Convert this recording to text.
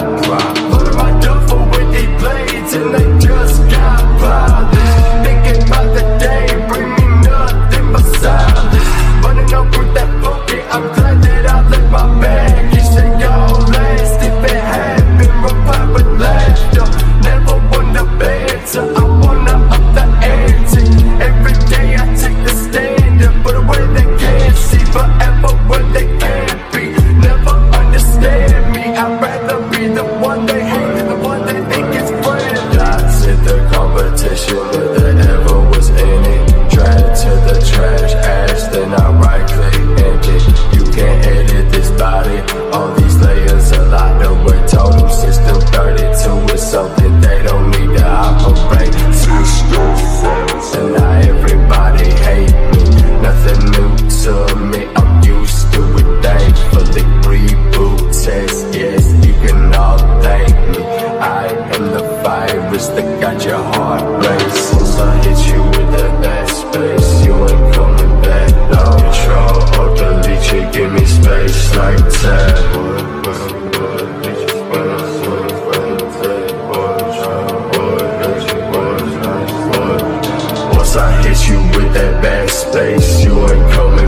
drop. That your heart race. Once I hit you with that bad space, you ain't coming back. No control or delete you. Give me space like that. Once I hit you with that bad space, you ain't coming